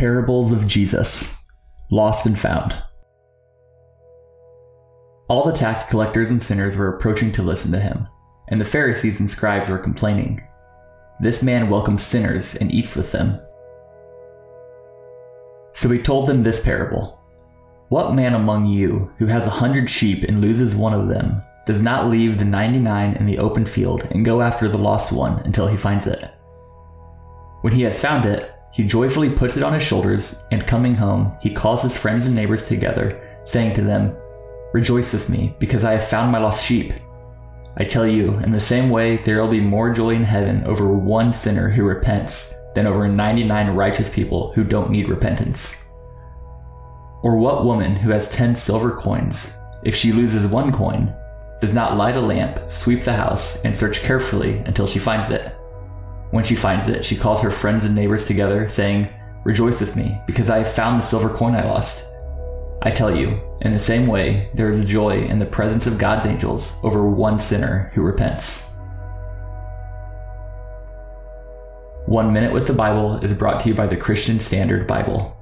Parables of Jesus Lost and Found. All the tax collectors and sinners were approaching to listen to him, and the Pharisees and scribes were complaining. This man welcomes sinners and eats with them. So he told them this parable What man among you, who has a hundred sheep and loses one of them, does not leave the ninety nine in the open field and go after the lost one until he finds it? When he has found it, he joyfully puts it on his shoulders, and coming home, he calls his friends and neighbors together, saying to them, Rejoice with me, because I have found my lost sheep. I tell you, in the same way, there will be more joy in heaven over one sinner who repents than over 99 righteous people who don't need repentance. Or what woman who has 10 silver coins, if she loses one coin, does not light a lamp, sweep the house, and search carefully until she finds it? When she finds it, she calls her friends and neighbors together, saying, Rejoice with me, because I have found the silver coin I lost. I tell you, in the same way, there is joy in the presence of God's angels over one sinner who repents. One Minute with the Bible is brought to you by the Christian Standard Bible.